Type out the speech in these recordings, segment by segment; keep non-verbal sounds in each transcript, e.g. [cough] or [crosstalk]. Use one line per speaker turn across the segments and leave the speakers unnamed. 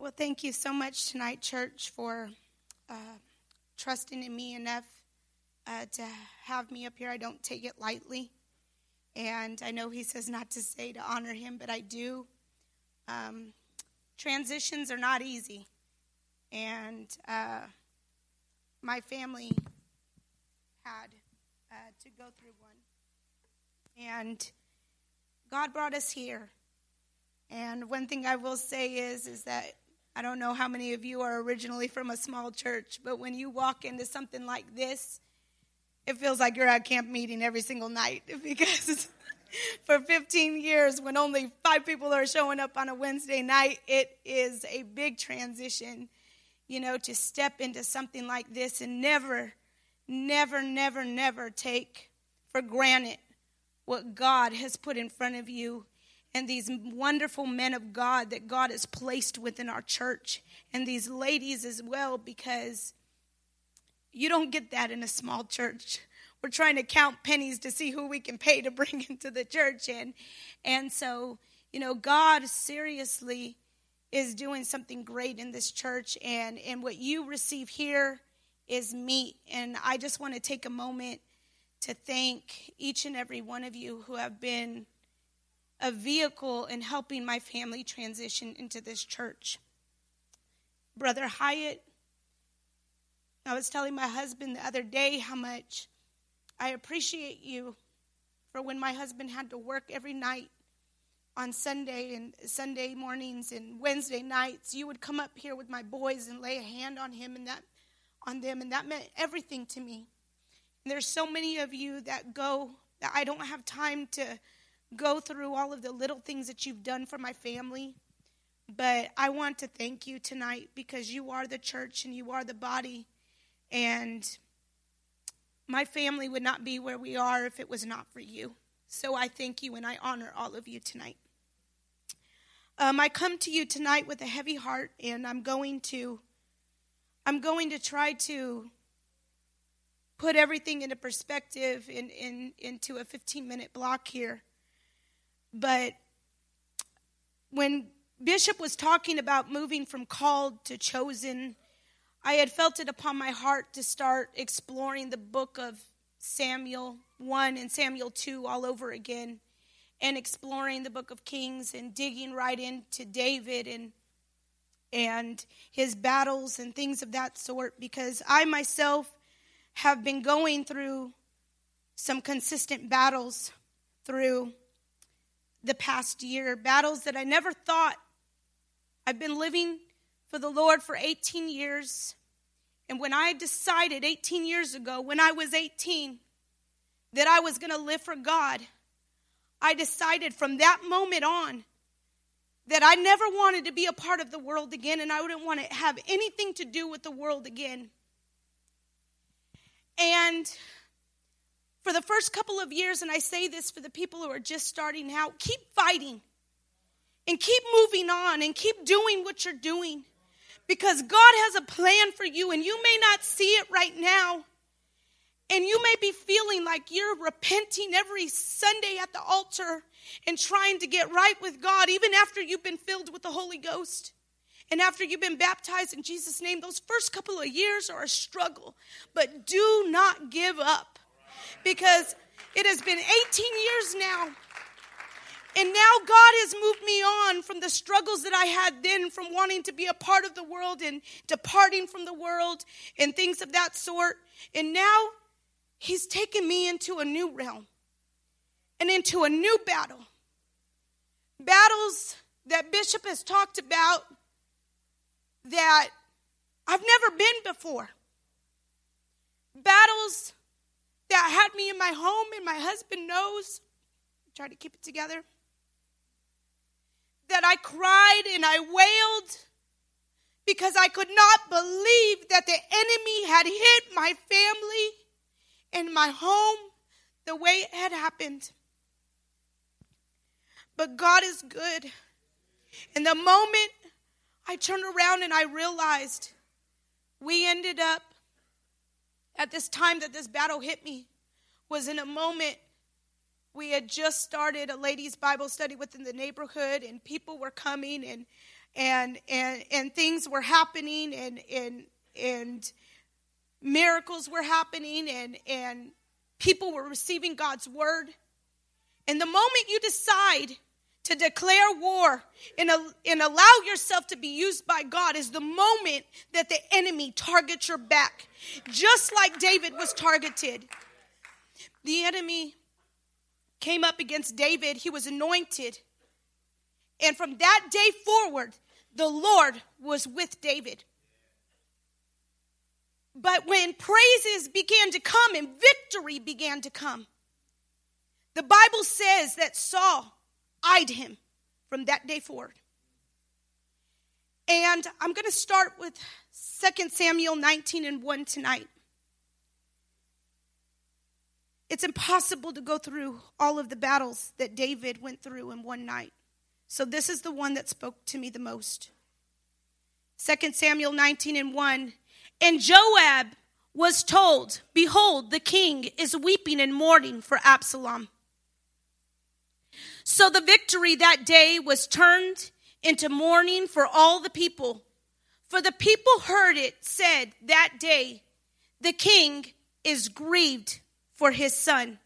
Well, thank you so much tonight, church, for uh, trusting in me enough uh, to have me up here. I don't take it lightly. And I know he says not to say to honor him, but I do. Um, transitions are not easy. And uh, my family had uh, to go through one. And God brought us here. And one thing I will say is, is that I don't know how many of you are originally from a small church, but when you walk into something like this, it feels like you're at camp meeting every single night [laughs] because [laughs] for 15 years, when only five people are showing up on a Wednesday night, it is a big transition, you know, to step into something like this and never, never, never, never take for granted what God has put in front of you and these wonderful men of God that God has placed within our church, and these ladies as well, because you don't get that in a small church. We're trying to count pennies to see who we can pay to bring [laughs] into the church, and and so you know God seriously is doing something great in this church, and and what you receive here is meat, and I just want to take a moment to thank each and every one of you who have been a vehicle in helping my family transition into this church. Brother Hyatt, I was telling my husband the other day how much I appreciate you for when my husband had to work every night on Sunday and Sunday mornings and Wednesday nights. You would come up here with my boys and lay a hand on him and that on them and that meant everything to me. And there's so many of you that go that I don't have time to go through all of the little things that you've done for my family. But I want to thank you tonight because you are the church and you are the body. And my family would not be where we are if it was not for you. So I thank you and I honor all of you tonight. Um, I come to you tonight with a heavy heart, and I'm going to, I'm going to try to put everything into perspective in, in, into a 15 minute block here. But when Bishop was talking about moving from called to chosen, I had felt it upon my heart to start exploring the book of Samuel 1 and Samuel 2 all over again and exploring the book of Kings and digging right into David and and his battles and things of that sort because I myself have been going through some consistent battles through the past year, battles that I never thought. I've been living for the Lord for 18 years. And when I decided 18 years ago, when I was 18, that I was going to live for God, I decided from that moment on that I never wanted to be a part of the world again and I wouldn't want to have anything to do with the world again. And for the first couple of years, and I say this for the people who are just starting out, keep fighting and keep moving on and keep doing what you're doing because God has a plan for you and you may not see it right now. And you may be feeling like you're repenting every Sunday at the altar and trying to get right with God, even after you've been filled with the Holy Ghost. And after you've been baptized in Jesus' name, those first couple of years are a struggle. But do not give up because it has been 18 years now. And now God has moved me on from the struggles that I had then from wanting to be a part of the world and departing from the world and things of that sort. And now He's taken me into a new realm and into a new battle. Battles that Bishop has talked about that I've never been before. Battles that had me in my home and my husband knows. I try to keep it together. That I cried and I wailed because I could not believe that the enemy had hit my family and my home the way it had happened. But God is good. And the moment I turned around and I realized we ended up at this time that this battle hit me was in a moment we had just started a ladies bible study within the neighborhood and people were coming and and and and things were happening and and and miracles were happening and and people were receiving God's word. And the moment you decide to declare war and, and allow yourself to be used by God is the moment that the enemy targets your back, just like David was targeted. The enemy came up against David, he was anointed. And from that day forward, the Lord was with David. But when praises began to come and victory began to come, the Bible says that Saul eyed him from that day forward. And I'm going to start with 2 Samuel 19 and 1 tonight. It's impossible to go through all of the battles that David went through in one night. So this is the one that spoke to me the most. 2 Samuel 19 and 1. And Joab was told, Behold, the king is weeping and mourning for Absalom. So the victory that day was turned into mourning for all the people. For the people heard it said that day, The king is grieved for his son.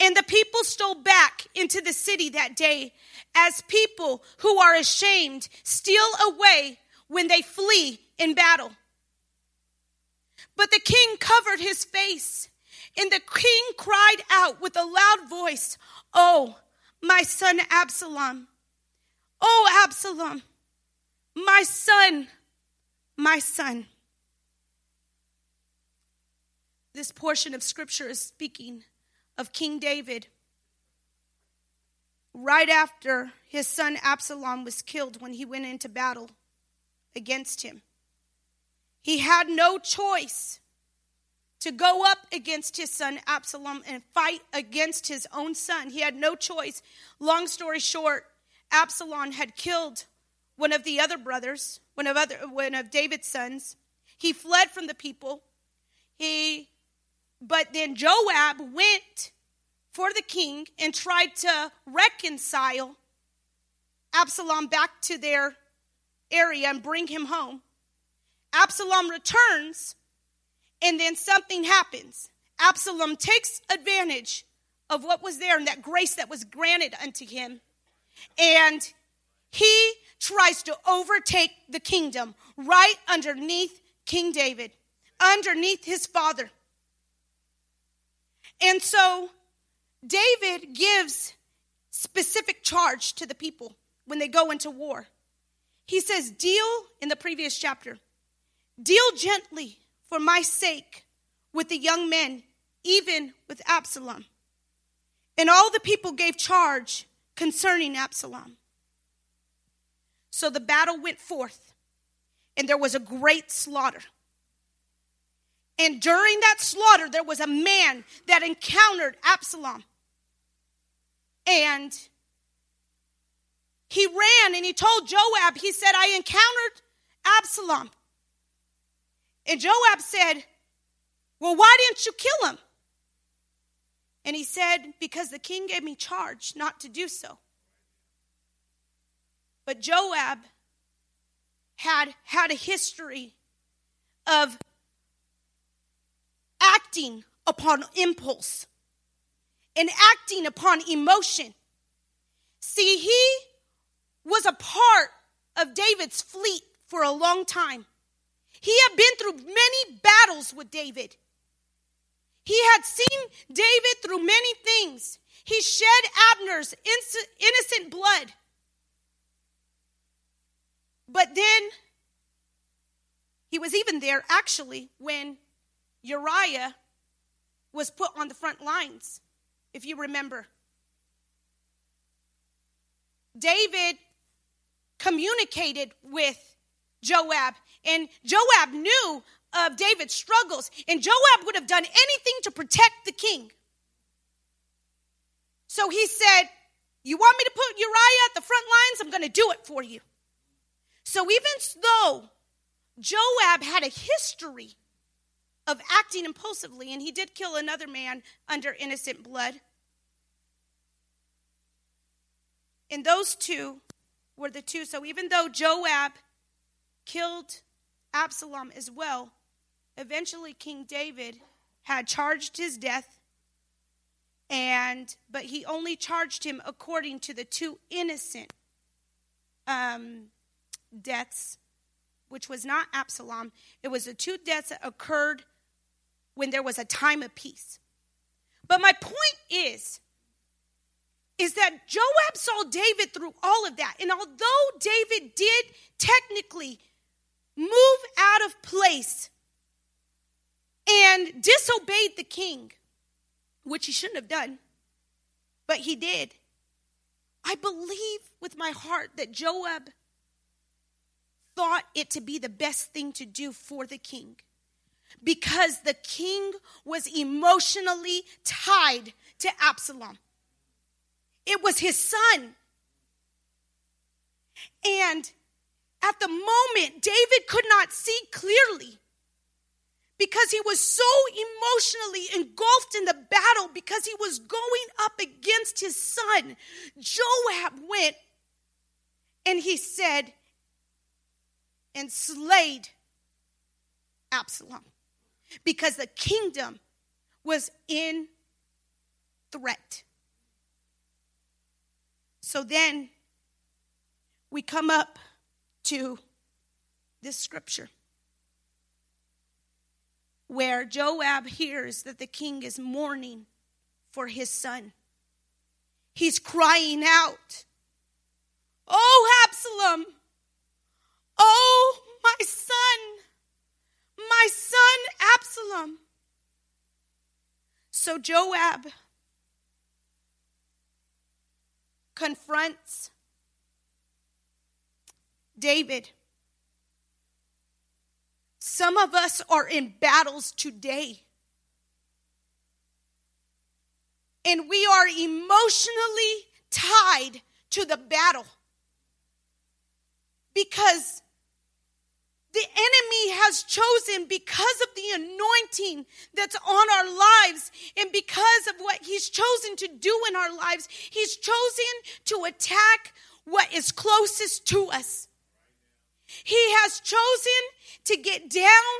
And the people stole back into the city that day as people who are ashamed steal away when they flee in battle. But the king covered his face, and the king cried out with a loud voice, Oh, my son Absalom! Oh, Absalom! My son, my son. This portion of scripture is speaking of King David right after his son Absalom was killed when he went into battle against him. He had no choice to go up against his son Absalom and fight against his own son. He had no choice. Long story short, Absalom had killed one of the other brothers, one of other one of David's sons. He fled from the people. He but then Joab went for the king and tried to reconcile Absalom back to their area and bring him home. Absalom returns, and then something happens. Absalom takes advantage of what was there and that grace that was granted unto him, and he tries to overtake the kingdom right underneath King David, underneath his father. And so David gives specific charge to the people when they go into war. He says, Deal in the previous chapter, deal gently for my sake with the young men, even with Absalom. And all the people gave charge concerning Absalom. So the battle went forth, and there was a great slaughter. And during that slaughter, there was a man that encountered Absalom. And he ran and he told Joab, he said, I encountered Absalom. And Joab said, Well, why didn't you kill him? And he said, Because the king gave me charge not to do so. But Joab had had a history of acting upon impulse and acting upon emotion. See, he was a part of David's fleet for a long time. He had been through many battles with David. He had seen David through many things. He shed Abner's innocent blood. But then he was even there actually when Uriah was put on the front lines, if you remember. David communicated with Joab, and Joab knew of David's struggles, and Joab would have done anything to protect the king. So he said, You want me to put Uriah at the front lines? I'm going to do it for you. So even though Joab had a history of acting impulsively, and he did kill another man under innocent blood. And those two were the two. So even though Joab killed Absalom as well, eventually King David had charged his death and but he only charged him according to the two innocent um, deaths which was not absalom. It was the two deaths that occurred when there was a time of peace. But my point is is that joab saw david through all of that. And although david did technically move out of place and disobeyed the king which he shouldn't have done, but he did. I believe with my heart that Joab thought it to be the best thing to do for the king because the king was emotionally tied to Absalom. It was his son. And at the moment, David could not see clearly because he was so emotionally engulfed in the battle because he was going up against his son. Joab went and he said, and slayed Absalom because the kingdom was in threat. So then we come up to this scripture where Joab hears that the king is mourning for his son. He's crying out, Oh, Absalom! Oh, my son! My son, Absalom! So Joab confronts David some of us are in battles today. And we are emotionally tied to the battle. Because the enemy has chosen, because of the anointing that's on our lives, and because of what he's chosen to do in our lives, he's chosen to attack what is closest to us. He has chosen to get down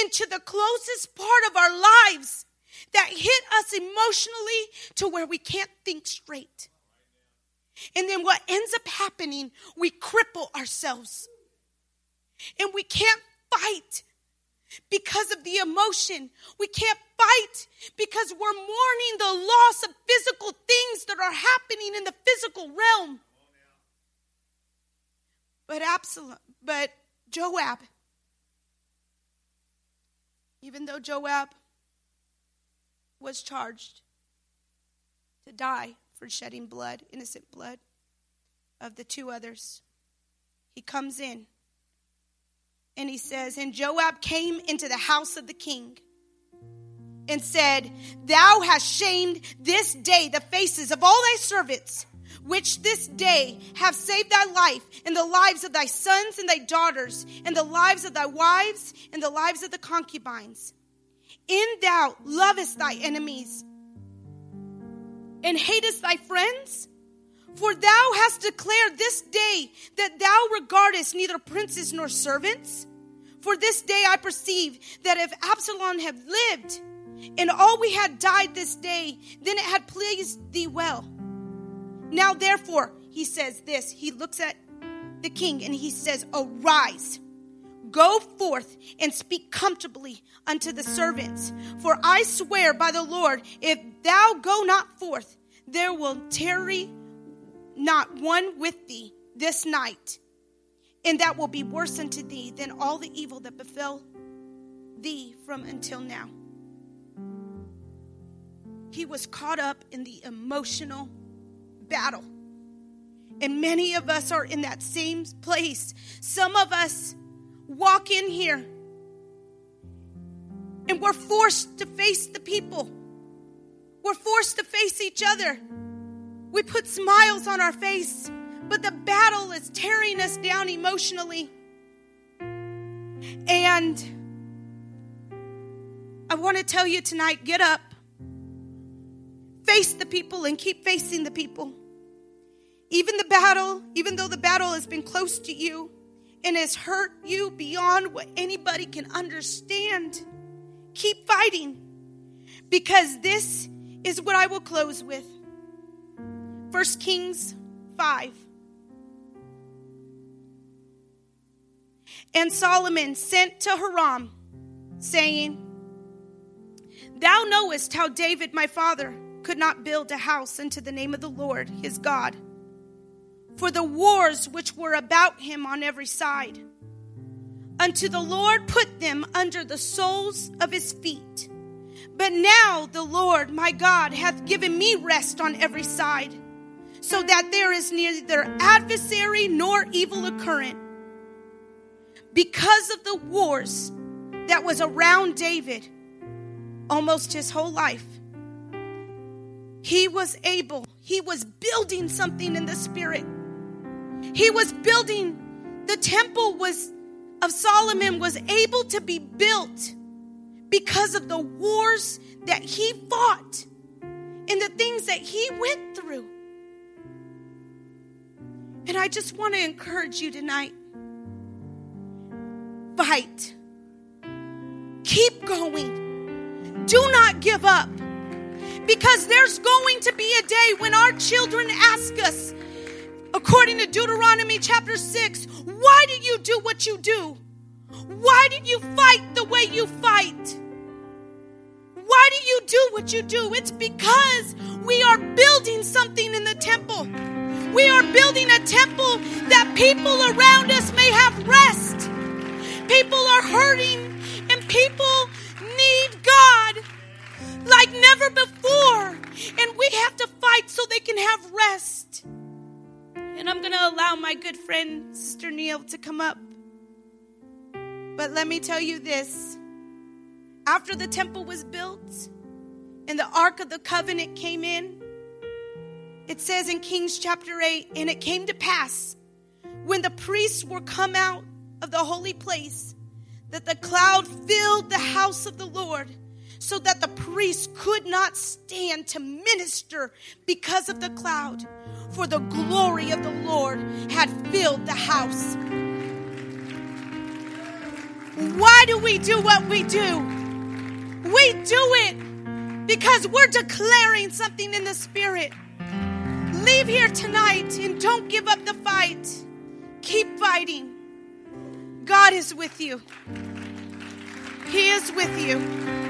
into the closest part of our lives that hit us emotionally to where we can't think straight. And then what ends up happening, we cripple ourselves. And we can't fight because of the emotion. We can't fight because we're mourning the loss of physical things that are happening in the physical realm. But Absalom, but Joab, even though Joab was charged to die for shedding blood, innocent blood of the two others, he comes in and he says, And Joab came into the house of the king and said, Thou hast shamed this day the faces of all thy servants which this day have saved thy life and the lives of thy sons and thy daughters and the lives of thy wives and the lives of the concubines. In thou lovest thy enemies and hatest thy friends? For thou hast declared this day that thou regardest neither princes nor servants. For this day I perceive that if Absalom had lived and all we had died this day, then it had pleased thee well. Now, therefore, he says this. He looks at the king and he says, Arise, go forth and speak comfortably unto the servants. For I swear by the Lord, if thou go not forth, there will tarry not one with thee this night. And that will be worse unto thee than all the evil that befell thee from until now. He was caught up in the emotional battle. And many of us are in that same place. Some of us walk in here and we're forced to face the people. We're forced to face each other. We put smiles on our face, but the battle is tearing us down emotionally. And I want to tell you tonight get up face the people and keep facing the people. Even the battle, even though the battle has been close to you and has hurt you beyond what anybody can understand, keep fighting because this is what I will close with. 1 Kings 5. And Solomon sent to Hiram, saying, Thou knowest how David my father could not build a house unto the name of the Lord his God, for the wars which were about him on every side. Unto the Lord put them under the soles of his feet. But now the Lord my God hath given me rest on every side, so that there is neither adversary nor evil occurrent. Because of the wars that was around David, almost his whole life. He was able, he was building something in the spirit. He was building, the temple was of Solomon was able to be built because of the wars that he fought and the things that he went through. And I just want to encourage you tonight fight, keep going. Do not give up. Because there's going to be a day when our children ask us, according to Deuteronomy chapter 6, why did you do what you do? Why did you fight the way you fight? Why do you do what you do? It's because we are building something in the temple. We are building a temple that people around us may have rest. People are hurting and people need God like never before. And we have to fight so they can have rest. And I'm going to allow my good friend, Sister Neil, to come up. But let me tell you this after the temple was built and the Ark of the Covenant came in, it says in Kings chapter 8, and it came to pass when the priests were come out of the holy place that the cloud filled the house of the Lord so that the priests could not stand to minister because of the cloud, for the glory of the Lord had filled the house. Why do we do what we do? We do it because we're declaring something in the Spirit. Leave here tonight and don't give up the fight. Keep fighting. God is with you. He is with you.